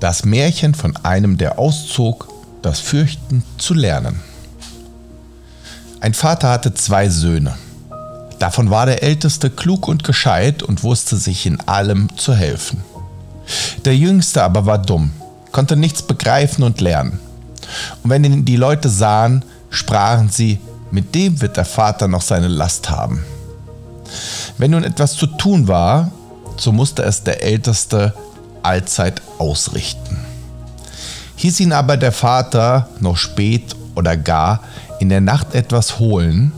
Das Märchen von einem, der auszog, das Fürchten zu lernen. Ein Vater hatte zwei Söhne. Davon war der älteste klug und gescheit und wusste sich in allem zu helfen. Der jüngste aber war dumm, konnte nichts begreifen und lernen. Und wenn ihn die Leute sahen, sprachen sie, mit dem wird der Vater noch seine Last haben. Wenn nun etwas zu tun war, so musste es der Älteste allzeit ausrichten. Hieß ihn aber der Vater noch spät oder gar in der Nacht etwas holen,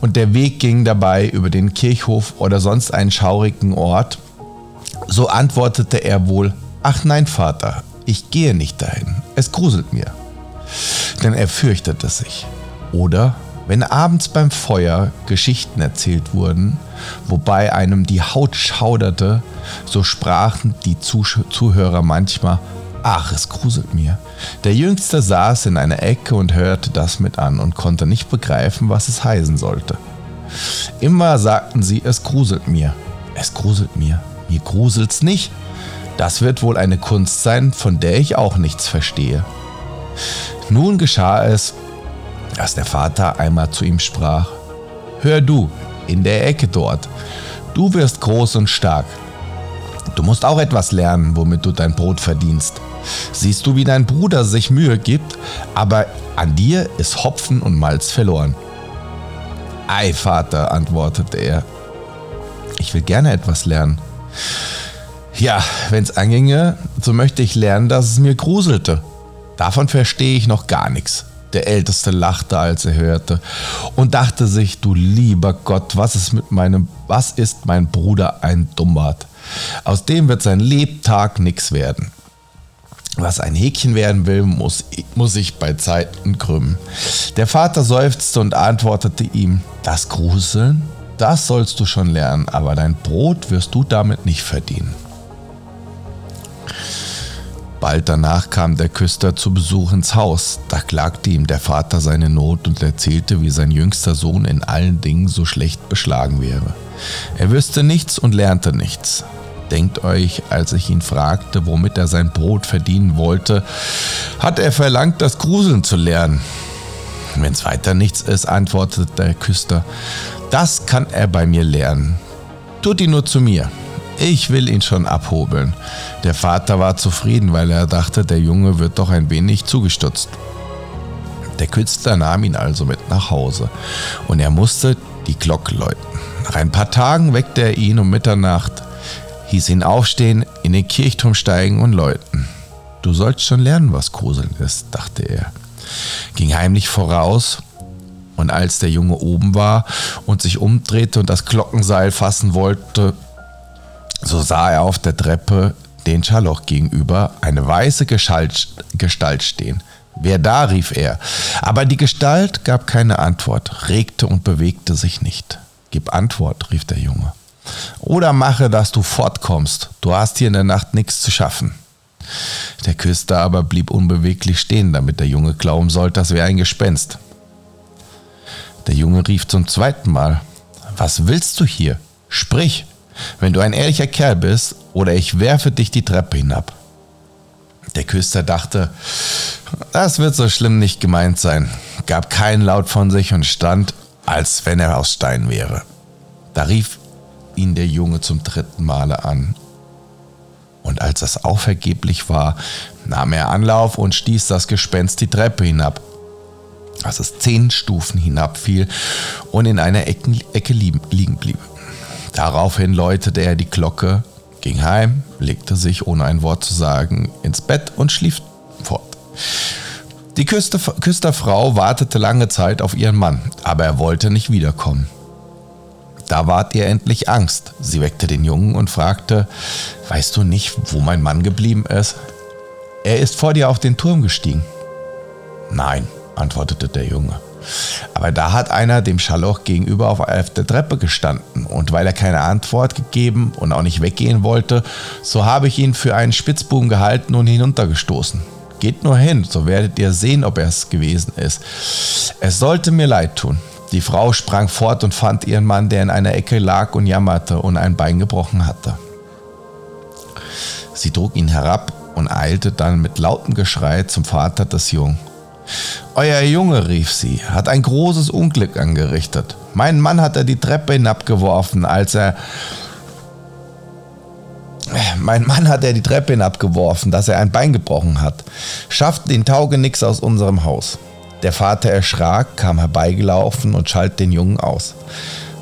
und der Weg ging dabei über den Kirchhof oder sonst einen schaurigen Ort, so antwortete er wohl, ach nein, Vater, ich gehe nicht dahin, es gruselt mir. Denn er fürchtete sich. Oder wenn abends beim Feuer Geschichten erzählt wurden, wobei einem die Haut schauderte, so sprachen die Zuhörer manchmal, ach, es gruselt mir. Der Jüngste saß in einer Ecke und hörte das mit an und konnte nicht begreifen, was es heißen sollte. Immer sagten sie, es gruselt mir. Es gruselt mir. Mir gruselt's nicht. Das wird wohl eine Kunst sein, von der ich auch nichts verstehe. Nun geschah es, dass der Vater einmal zu ihm sprach, Hör du, in der Ecke dort, du wirst groß und stark. Du musst auch etwas lernen, womit du dein Brot verdienst. Siehst du, wie dein Bruder sich Mühe gibt, aber an dir ist Hopfen und Malz verloren. Ei, Vater, antwortete er, ich will gerne etwas lernen. Ja, wenn's anginge, so möchte ich lernen, dass es mir gruselte. Davon verstehe ich noch gar nichts. Der Älteste lachte, als er hörte, und dachte sich, du lieber Gott, was ist mit meinem, was ist mein Bruder ein Dummart? Aus dem wird sein Lebtag nichts werden. Was ein Häkchen werden will, muss, muss sich bei Zeiten krümmen. Der Vater seufzte und antwortete ihm, das Gruseln, das sollst du schon lernen, aber dein Brot wirst du damit nicht verdienen. Bald danach kam der Küster zu Besuch ins Haus. Da klagte ihm der Vater seine Not und erzählte, wie sein jüngster Sohn in allen Dingen so schlecht beschlagen wäre. Er wüsste nichts und lernte nichts. Denkt euch, als ich ihn fragte, womit er sein Brot verdienen wollte, hat er verlangt, das Gruseln zu lernen. Wenn es weiter nichts ist, antwortete der Küster, das kann er bei mir lernen. Tut ihn nur zu mir. Ich will ihn schon abhobeln. Der Vater war zufrieden, weil er dachte, der Junge wird doch ein wenig zugestutzt. Der Künstler nahm ihn also mit nach Hause und er musste die Glocke läuten. Nach ein paar Tagen weckte er ihn um Mitternacht hieß ihn aufstehen, in den Kirchturm steigen und läuten. Du sollst schon lernen, was Gruseln ist, dachte er, ging heimlich voraus, und als der Junge oben war und sich umdrehte und das Glockenseil fassen wollte, so sah er auf der Treppe den Schaloch gegenüber eine weiße Gestalt, Gestalt stehen. Wer da? rief er. Aber die Gestalt gab keine Antwort, regte und bewegte sich nicht. Gib Antwort, rief der Junge. Oder mache, dass du fortkommst. Du hast hier in der Nacht nichts zu schaffen. Der Küster aber blieb unbeweglich stehen, damit der Junge glauben sollte, das wäre ein Gespenst. Der Junge rief zum zweiten Mal, was willst du hier? Sprich, wenn du ein ehrlicher Kerl bist, oder ich werfe dich die Treppe hinab. Der Küster dachte, das wird so schlimm nicht gemeint sein, gab keinen Laut von sich und stand, als wenn er aus Stein wäre. Da rief ihn der Junge zum dritten Male an. Und als das auch vergeblich war, nahm er Anlauf und stieß das Gespenst die Treppe hinab, dass es zehn Stufen hinabfiel und in einer Ecke liegen blieb. Daraufhin läutete er die Glocke, ging heim, legte sich, ohne ein Wort zu sagen, ins Bett und schlief fort. Die Küster, Küsterfrau wartete lange Zeit auf ihren Mann, aber er wollte nicht wiederkommen. Da ward ihr endlich Angst. Sie weckte den Jungen und fragte, weißt du nicht, wo mein Mann geblieben ist? Er ist vor dir auf den Turm gestiegen. Nein, antwortete der Junge. Aber da hat einer dem Schaloch gegenüber auf der Treppe gestanden und weil er keine Antwort gegeben und auch nicht weggehen wollte, so habe ich ihn für einen Spitzbuben gehalten und hinuntergestoßen. Geht nur hin, so werdet ihr sehen, ob er es gewesen ist. Es sollte mir leid tun. Die Frau sprang fort und fand ihren Mann, der in einer Ecke lag und jammerte und ein Bein gebrochen hatte. Sie trug ihn herab und eilte dann mit lautem Geschrei zum Vater des Jungen. Euer Junge, rief sie, hat ein großes Unglück angerichtet. Mein Mann hat er die Treppe hinabgeworfen, als er mein Mann hat er die Treppe hinabgeworfen, dass er ein Bein gebrochen hat. Schafft den Taugenix aus unserem Haus. Der Vater erschrak, kam herbeigelaufen und schalt den Jungen aus.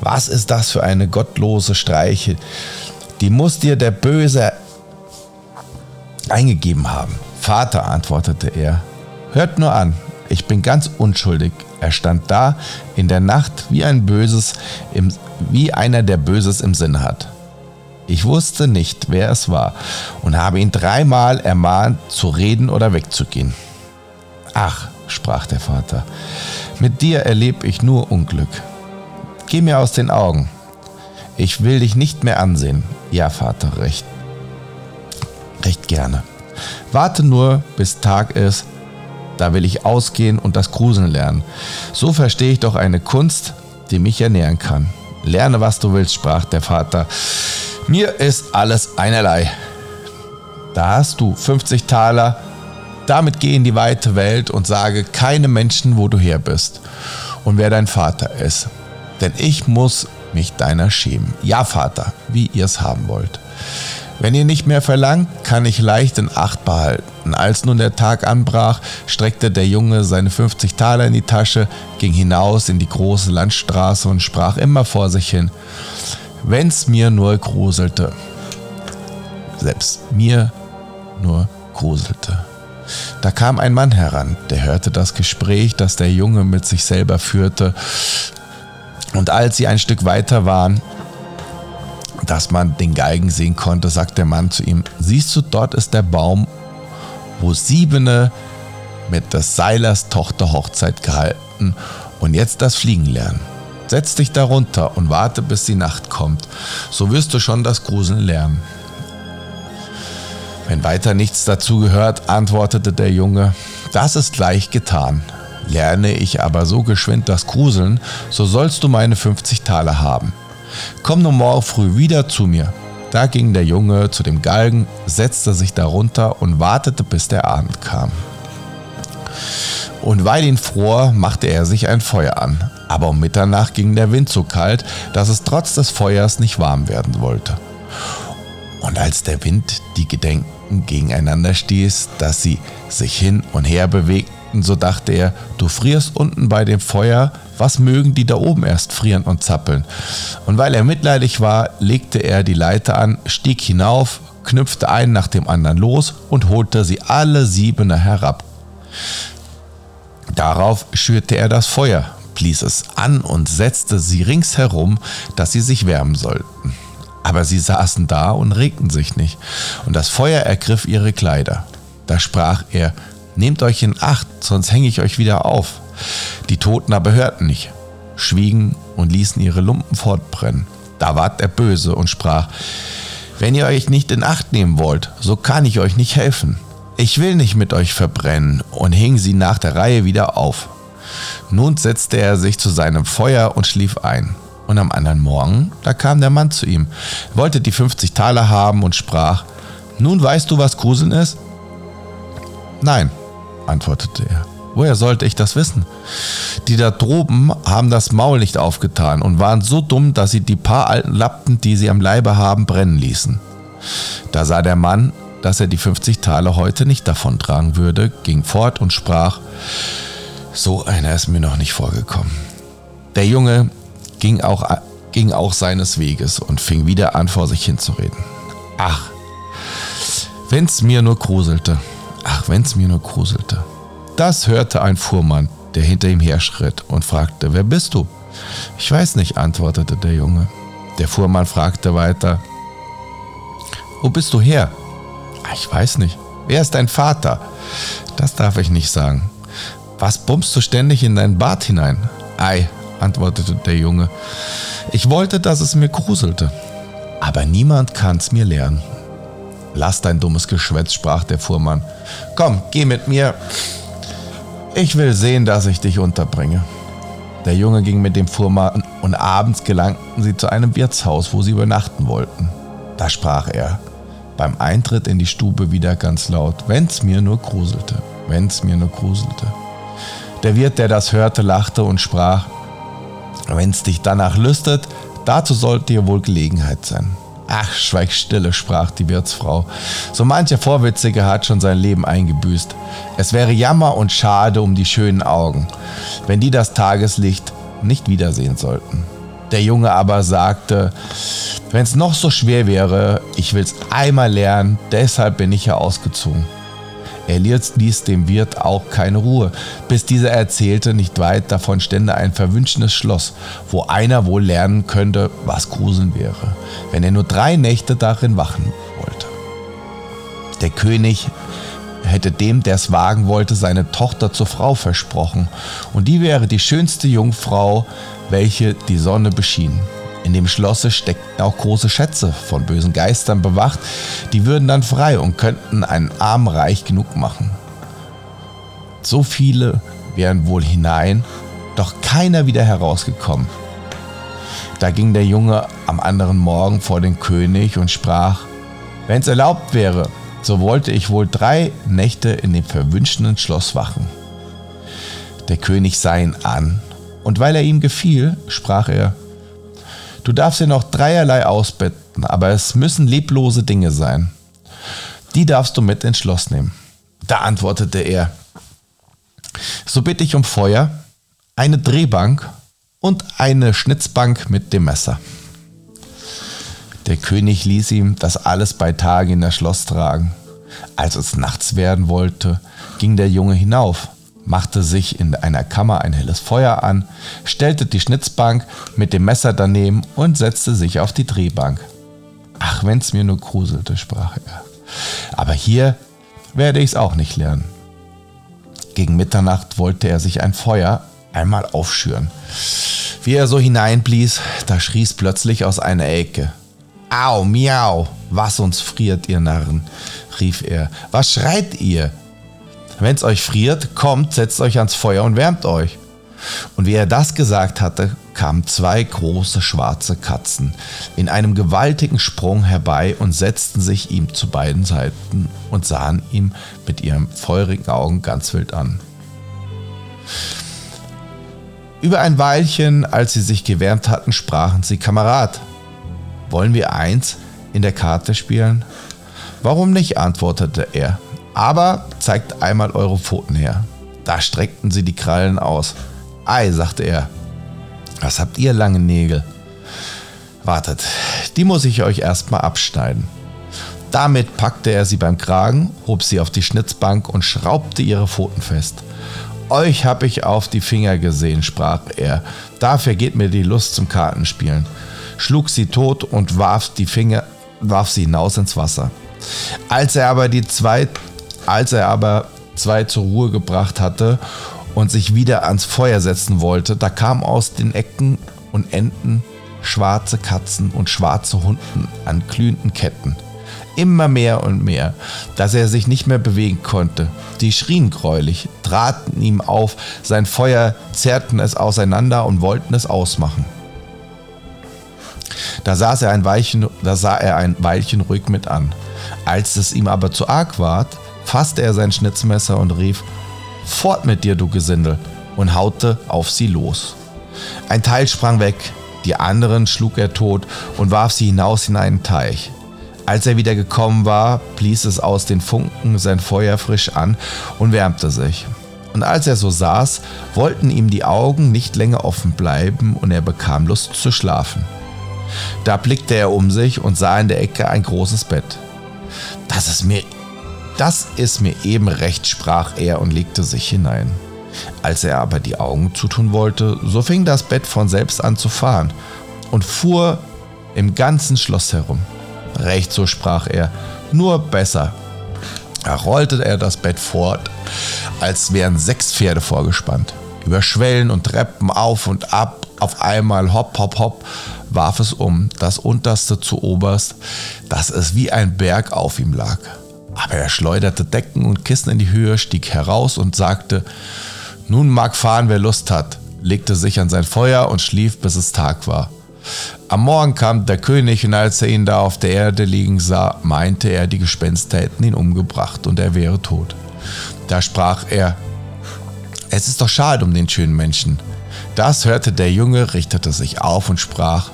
Was ist das für eine gottlose Streiche? Die muss dir der Böse eingegeben haben. Vater, antwortete er, hört nur an, ich bin ganz unschuldig. Er stand da in der Nacht wie ein Böses, im, wie einer, der Böses im Sinn hat. Ich wusste nicht, wer es war und habe ihn dreimal ermahnt, zu reden oder wegzugehen. Ach, sprach der Vater, mit dir erlebe ich nur Unglück. Geh mir aus den Augen. Ich will dich nicht mehr ansehen. Ja, Vater, recht. Recht gerne. Warte nur, bis Tag ist, da will ich ausgehen und das Gruseln lernen. So verstehe ich doch eine Kunst, die mich ernähren kann. Lerne, was du willst, sprach der Vater. Mir ist alles einerlei. Da hast du 50 Taler, damit geh in die weite Welt und sage keinem Menschen, wo du her bist und wer dein Vater ist. Denn ich muss mich deiner schämen. Ja, Vater, wie ihr es haben wollt. Wenn ihr nicht mehr verlangt, kann ich leicht in Acht behalten. Als nun der Tag anbrach, streckte der Junge seine 50 Taler in die Tasche, ging hinaus in die große Landstraße und sprach immer vor sich hin wenn's mir nur gruselte. Selbst mir nur gruselte. Da kam ein Mann heran, der hörte das Gespräch, das der Junge mit sich selber führte. Und als sie ein Stück weiter waren, dass man den Geigen sehen konnte, sagt der Mann zu ihm, siehst du, dort ist der Baum, wo Siebene mit des Seilers Tochter Hochzeit gehalten und jetzt das Fliegen lernen. Setz dich darunter und warte, bis die Nacht kommt. So wirst du schon das Gruseln lernen. Wenn weiter nichts dazu gehört, antwortete der Junge, das ist gleich getan. Lerne ich aber so geschwind das Gruseln, so sollst du meine 50 Taler haben. Komm nur morgen früh wieder zu mir. Da ging der Junge zu dem Galgen, setzte sich darunter und wartete, bis der Abend kam. Und weil ihn fror, machte er sich ein Feuer an aber um Mitternacht ging der Wind so kalt, dass es trotz des Feuers nicht warm werden wollte. Und als der Wind die Gedenken gegeneinander stieß, dass sie sich hin und her bewegten, so dachte er, du frierst unten bei dem Feuer, was mögen die da oben erst frieren und zappeln? Und weil er mitleidig war, legte er die Leiter an, stieg hinauf, knüpfte einen nach dem anderen los und holte sie alle siebener herab. Darauf schürte er das Feuer, blies es an und setzte sie ringsherum, dass sie sich wärmen sollten. Aber sie saßen da und regten sich nicht, und das Feuer ergriff ihre Kleider. Da sprach er, Nehmt euch in Acht, sonst hänge ich euch wieder auf. Die Toten aber hörten nicht, schwiegen und ließen ihre Lumpen fortbrennen. Da ward er böse und sprach, Wenn ihr euch nicht in Acht nehmen wollt, so kann ich euch nicht helfen. Ich will nicht mit euch verbrennen und hing sie nach der Reihe wieder auf. Nun setzte er sich zu seinem Feuer und schlief ein. Und am anderen Morgen, da kam der Mann zu ihm, wollte die 50 Taler haben und sprach, nun weißt du, was Gruseln ist? Nein, antwortete er. Woher sollte ich das wissen? Die da droben haben das Maul nicht aufgetan und waren so dumm, dass sie die paar alten Lappen, die sie am Leibe haben, brennen ließen. Da sah der Mann, dass er die 50 Taler heute nicht davontragen würde, ging fort und sprach, so einer ist mir noch nicht vorgekommen. Der Junge ging auch, ging auch seines Weges und fing wieder an, vor sich hinzureden. Ach, wenn's mir nur gruselte. Ach, wenn's mir nur gruselte. Das hörte ein Fuhrmann, der hinter ihm herschritt und fragte, wer bist du? Ich weiß nicht, antwortete der Junge. Der Fuhrmann fragte weiter, wo bist du her? Ich weiß nicht. Wer ist dein Vater? Das darf ich nicht sagen. Was bummst du ständig in dein Bart hinein? Ei, antwortete der Junge. Ich wollte, dass es mir gruselte. Aber niemand kann's mir lernen. Lass dein dummes Geschwätz, sprach der Fuhrmann. Komm, geh mit mir. Ich will sehen, dass ich dich unterbringe. Der Junge ging mit dem Fuhrmann und abends gelangten sie zu einem Wirtshaus, wo sie übernachten wollten. Da sprach er, beim Eintritt in die Stube wieder ganz laut, wenn's mir nur gruselte, wenn's mir nur gruselte. Der Wirt, der das hörte, lachte und sprach, wenn's dich danach lüstet, dazu sollte dir wohl Gelegenheit sein. Ach, schweig stille, sprach die Wirtsfrau. So mancher Vorwitzige hat schon sein Leben eingebüßt. Es wäre Jammer und Schade um die schönen Augen, wenn die das Tageslicht nicht wiedersehen sollten. Der Junge aber sagte, wenn es noch so schwer wäre, ich will's einmal lernen, deshalb bin ich ja ausgezogen. Er ließ dem Wirt auch keine Ruhe, bis dieser erzählte, nicht weit davon stände ein verwünschtes Schloss, wo einer wohl lernen könnte, was Gruseln wäre, wenn er nur drei Nächte darin wachen wollte. Der König hätte dem, der es wagen wollte, seine Tochter zur Frau versprochen, und die wäre die schönste Jungfrau, welche die Sonne beschien. In dem Schlosse steckten auch große Schätze von bösen Geistern bewacht, die würden dann frei und könnten einen Arm reich genug machen. So viele wären wohl hinein, doch keiner wieder herausgekommen. Da ging der Junge am anderen Morgen vor den König und sprach, wenn es erlaubt wäre, so wollte ich wohl drei Nächte in dem verwünschten Schloss wachen. Der König sah ihn an, und weil er ihm gefiel, sprach er, Du darfst dir noch dreierlei ausbetten, aber es müssen leblose Dinge sein. Die darfst du mit ins Schloss nehmen. Da antwortete er, so bitte ich um Feuer, eine Drehbank und eine Schnitzbank mit dem Messer. Der König ließ ihm das alles bei Tage in das Schloss tragen. Als es nachts werden wollte, ging der Junge hinauf machte sich in einer Kammer ein helles Feuer an, stellte die Schnitzbank mit dem Messer daneben und setzte sich auf die Drehbank. Ach, wenn's mir nur gruselte, sprach er. Aber hier werde ich's auch nicht lernen. Gegen Mitternacht wollte er sich ein Feuer einmal aufschüren. Wie er so hineinblies, da schrie's plötzlich aus einer Ecke. Au, miau, was uns friert, ihr Narren, rief er. Was schreit ihr? Wenn es euch friert, kommt, setzt euch ans Feuer und wärmt euch. Und wie er das gesagt hatte, kamen zwei große schwarze Katzen in einem gewaltigen Sprung herbei und setzten sich ihm zu beiden Seiten und sahen ihm mit ihren feurigen Augen ganz wild an. Über ein Weilchen, als sie sich gewärmt hatten, sprachen sie Kamerad, wollen wir eins in der Karte spielen? Warum nicht? antwortete er. Aber zeigt einmal eure Pfoten her. Da streckten sie die Krallen aus. Ei, sagte er, was habt ihr lange Nägel? Wartet, die muss ich euch erstmal abschneiden. Damit packte er sie beim Kragen, hob sie auf die Schnitzbank und schraubte ihre Pfoten fest. Euch hab ich auf die Finger gesehen, sprach er. Da vergeht mir die Lust zum Kartenspielen. Schlug sie tot und warf die Finger, warf sie hinaus ins Wasser. Als er aber die zwei als er aber zwei zur Ruhe gebracht hatte und sich wieder ans Feuer setzen wollte, da kamen aus den Ecken und Enden schwarze Katzen und schwarze Hunden an glühenden Ketten. Immer mehr und mehr, dass er sich nicht mehr bewegen konnte. Die schrien greulich, traten ihm auf, sein Feuer zerrten es auseinander und wollten es ausmachen. Da, saß er ein Weilchen, da sah er ein Weilchen ruhig mit an. Als es ihm aber zu arg ward, fasste er sein Schnitzmesser und rief, Fort mit dir, du Gesindel, und haute auf sie los. Ein Teil sprang weg, die anderen schlug er tot und warf sie hinaus in einen Teich. Als er wieder gekommen war, blies es aus den Funken sein Feuer frisch an und wärmte sich. Und als er so saß, wollten ihm die Augen nicht länger offen bleiben und er bekam Lust zu schlafen. Da blickte er um sich und sah in der Ecke ein großes Bett. Das ist mir das ist mir eben recht, sprach er und legte sich hinein. Als er aber die Augen zutun wollte, so fing das Bett von selbst an zu fahren und fuhr im ganzen Schloss herum. Recht so sprach er, nur besser. Da rollte er das Bett fort, als wären sechs Pferde vorgespannt. Über Schwellen und Treppen auf und ab, auf einmal hopp, hopp, hopp, warf es um, das unterste zu oberst, dass es wie ein Berg auf ihm lag. Aber er schleuderte Decken und Kissen in die Höhe, stieg heraus und sagte, nun mag fahren, wer Lust hat, legte sich an sein Feuer und schlief, bis es Tag war. Am Morgen kam der König und als er ihn da auf der Erde liegen sah, meinte er, die Gespenster hätten ihn umgebracht und er wäre tot. Da sprach er, es ist doch schade um den schönen Menschen. Das hörte der Junge, richtete sich auf und sprach,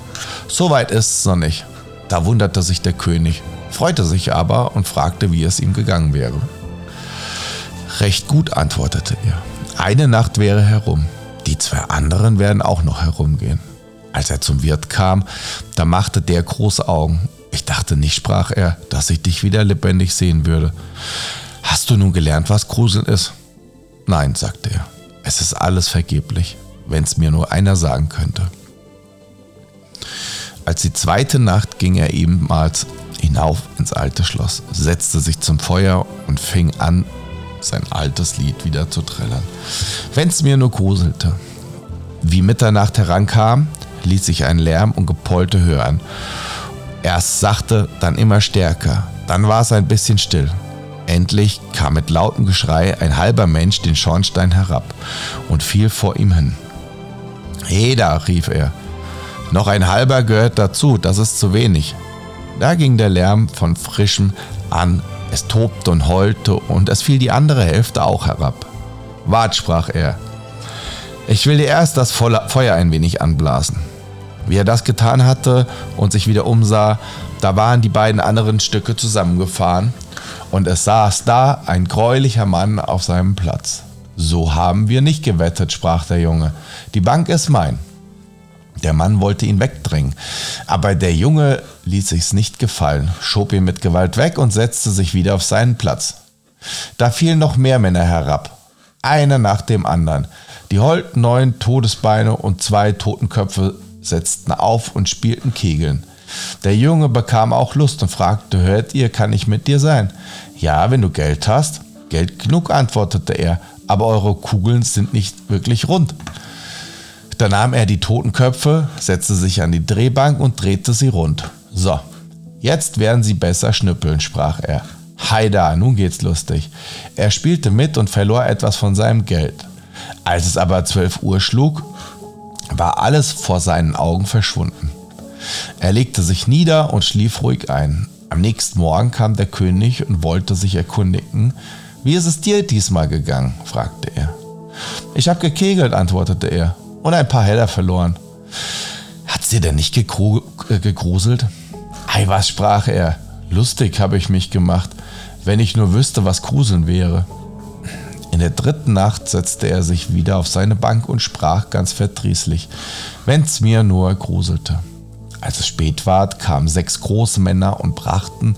so weit ist es noch nicht. Da wunderte sich der König, freute sich aber und fragte, wie es ihm gegangen wäre. Recht gut, antwortete er. Eine Nacht wäre herum, die zwei anderen werden auch noch herumgehen. Als er zum Wirt kam, da machte der große Augen. Ich dachte nicht, sprach er, dass ich dich wieder lebendig sehen würde. Hast du nun gelernt, was Gruseln ist? Nein, sagte er. Es ist alles vergeblich, wenn es mir nur einer sagen könnte. Als die zweite Nacht ging er ebenfalls hinauf ins alte Schloss, setzte sich zum Feuer und fing an, sein altes Lied wieder zu trällern. Wenn's mir nur gruselte. Wie Mitternacht herankam, ließ sich ein Lärm und Gepolte hören. Erst sachte, dann immer stärker. Dann war es ein bisschen still. Endlich kam mit lautem Geschrei ein halber Mensch den Schornstein herab und fiel vor ihm hin. Heda, rief er. Noch ein halber gehört dazu, das ist zu wenig. Da ging der Lärm von frischem an, es tobte und heulte und es fiel die andere Hälfte auch herab. Wart, sprach er, ich will dir erst das Feuer ein wenig anblasen. Wie er das getan hatte und sich wieder umsah, da waren die beiden anderen Stücke zusammengefahren und es saß da ein gräulicher Mann auf seinem Platz. So haben wir nicht gewettet, sprach der Junge. Die Bank ist mein. Der Mann wollte ihn wegdrängen, aber der Junge ließ sich's nicht gefallen, schob ihn mit Gewalt weg und setzte sich wieder auf seinen Platz. Da fielen noch mehr Männer herab, einer nach dem anderen. Die holten neun Todesbeine und zwei Totenköpfe setzten auf und spielten Kegeln. Der Junge bekam auch Lust und fragte, hört ihr, kann ich mit dir sein? Ja, wenn du Geld hast. Geld genug, antwortete er, aber eure Kugeln sind nicht wirklich rund. Da nahm er die Totenköpfe, setzte sich an die Drehbank und drehte sie rund. So, jetzt werden sie besser schnüppeln, sprach er. Heida, nun geht's lustig. Er spielte mit und verlor etwas von seinem Geld. Als es aber zwölf Uhr schlug, war alles vor seinen Augen verschwunden. Er legte sich nieder und schlief ruhig ein. Am nächsten Morgen kam der König und wollte sich erkundigen, wie ist es dir diesmal gegangen? fragte er. Ich hab gekegelt, antwortete er und ein paar Heller verloren. Hat's dir denn nicht gegru äh, gegruselt? Ei, was sprach er? Lustig habe ich mich gemacht, wenn ich nur wüsste, was Gruseln wäre. In der dritten Nacht setzte er sich wieder auf seine Bank und sprach ganz verdrießlich, wenn's mir nur gruselte. Als es spät ward, kamen sechs große Männer und brachten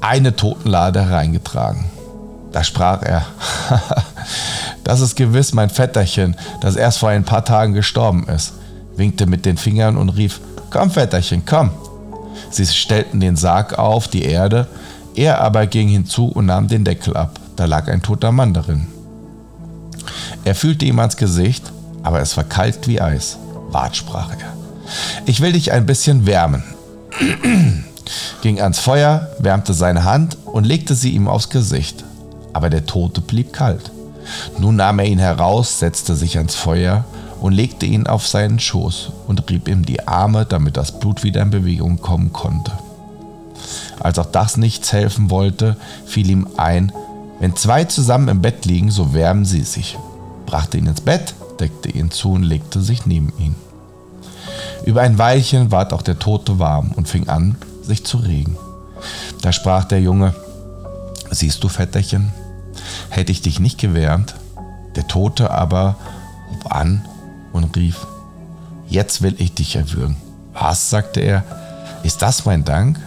eine Totenlade hereingetragen. Da sprach er, das ist gewiss mein Vetterchen, das erst vor ein paar Tagen gestorben ist, winkte mit den Fingern und rief, komm Vetterchen, komm. Sie stellten den Sarg auf die Erde, er aber ging hinzu und nahm den Deckel ab. Da lag ein toter Mann darin. Er fühlte ihm ans Gesicht, aber es war kalt wie Eis. Wart, sprach er. Ich will dich ein bisschen wärmen. ging ans Feuer, wärmte seine Hand und legte sie ihm aufs Gesicht. Aber der Tote blieb kalt. Nun nahm er ihn heraus, setzte sich ans Feuer und legte ihn auf seinen Schoß und rieb ihm die Arme, damit das Blut wieder in Bewegung kommen konnte. Als auch das nichts helfen wollte, fiel ihm ein, wenn zwei zusammen im Bett liegen, so wärmen sie sich, brachte ihn ins Bett, deckte ihn zu und legte sich neben ihn. Über ein Weilchen ward auch der Tote warm und fing an, sich zu regen. Da sprach der Junge, siehst du, Vetterchen, hätte ich dich nicht gewärmt. Der Tote aber hob an und rief, jetzt will ich dich erwürgen. Was, sagte er, ist das mein Dank?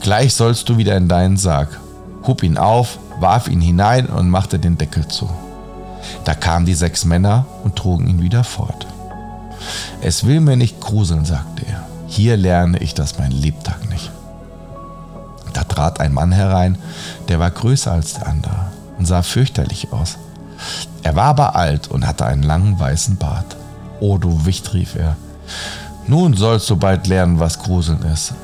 Gleich sollst du wieder in deinen Sarg. Hub ihn auf, warf ihn hinein und machte den Deckel zu. Da kamen die sechs Männer und trugen ihn wieder fort. Es will mir nicht gruseln, sagte er. Hier lerne ich das mein Lebtag nicht. Da trat ein Mann herein, der war größer als der andere und sah fürchterlich aus. Er war aber alt und hatte einen langen weißen Bart. O du Wicht, rief er, nun sollst du bald lernen, was Gruseln ist.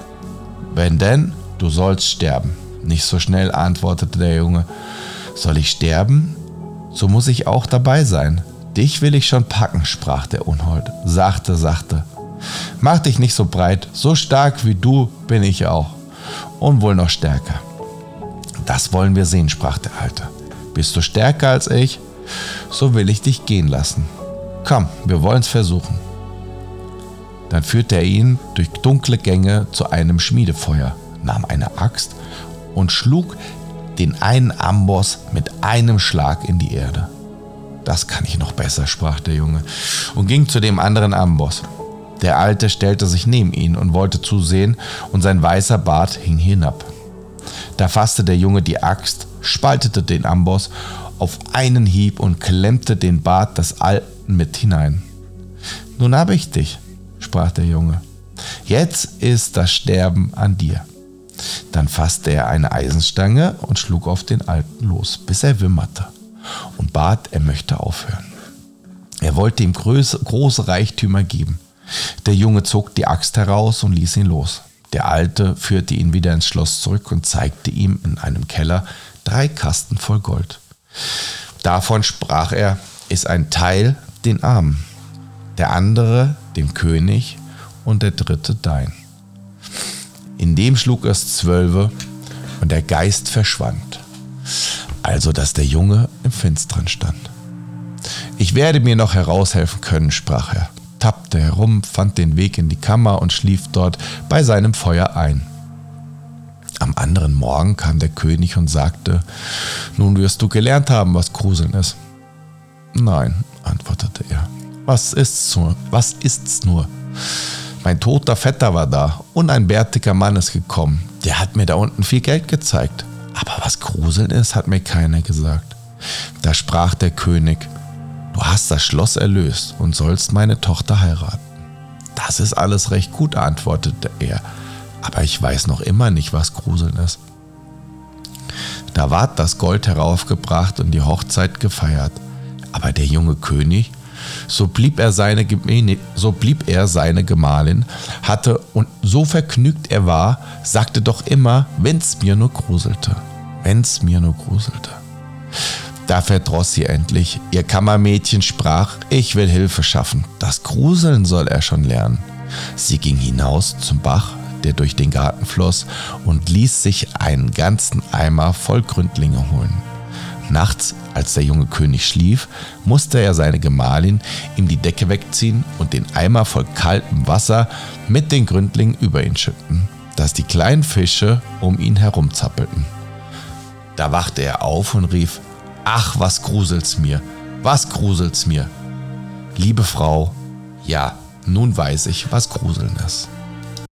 Wenn denn, du sollst sterben. Nicht so schnell, antwortete der Junge. Soll ich sterben? So muss ich auch dabei sein. Dich will ich schon packen, sprach der Unhold. Sachte, sachte. Mach dich nicht so breit, so stark wie du bin ich auch. Und wohl noch stärker. Das wollen wir sehen, sprach der Alte. Bist du stärker als ich? So will ich dich gehen lassen. Komm, wir wollen's versuchen. Dann führte er ihn durch dunkle Gänge zu einem Schmiedefeuer, nahm eine Axt und schlug den einen Amboss mit einem Schlag in die Erde. Das kann ich noch besser, sprach der Junge und ging zu dem anderen Amboss. Der Alte stellte sich neben ihn und wollte zusehen, und sein weißer Bart hing hinab. Da fasste der Junge die Axt, spaltete den Amboss auf einen Hieb und klemmte den Bart des Alten mit hinein. Nun habe ich dich, sprach der Junge. Jetzt ist das Sterben an dir. Dann fasste er eine Eisenstange und schlug auf den Alten los, bis er wimmerte und bat, er möchte aufhören. Er wollte ihm große, Reichtümer geben. Der Junge zog die Axt heraus und ließ ihn los. Der Alte führte ihn wieder ins Schloss zurück und zeigte ihm in einem Keller drei Kasten voll Gold. Davon sprach er, ist ein Teil den Armen, der andere dem König und der dritte dein. In dem schlug es zwölfe und der Geist verschwand, also dass der Junge im Finstern stand. Ich werde mir noch heraushelfen können, sprach er tappte herum, fand den Weg in die Kammer und schlief dort bei seinem Feuer ein. Am anderen Morgen kam der König und sagte, nun wirst du gelernt haben, was Gruseln ist. Nein, antwortete er. Was ist's nur? Was ist's nur? Mein toter Vetter war da und ein bärtiger Mann ist gekommen. Der hat mir da unten viel Geld gezeigt. Aber was Gruseln ist, hat mir keiner gesagt. Da sprach der König, Du hast das Schloss erlöst und sollst meine Tochter heiraten. Das ist alles recht gut, antwortete er, aber ich weiß noch immer nicht, was Gruseln ist. Da ward das Gold heraufgebracht und die Hochzeit gefeiert. Aber der junge König, so blieb er seine, so blieb er seine Gemahlin, hatte und so vergnügt er war, sagte doch immer, wenn's mir nur gruselte, wenn's mir nur gruselte. Da verdross sie endlich. Ihr Kammermädchen sprach, ich will Hilfe schaffen. Das Gruseln soll er schon lernen. Sie ging hinaus zum Bach, der durch den Garten floss, und ließ sich einen ganzen Eimer voll Gründlinge holen. Nachts, als der junge König schlief, musste er seine Gemahlin ihm die Decke wegziehen und den Eimer voll kaltem Wasser mit den Gründlingen über ihn schütten, dass die kleinen Fische um ihn herumzappelten. Da wachte er auf und rief, Ach, was gruselt's mir, was gruselt's mir. Liebe Frau, ja, nun weiß ich, was Gruseln ist.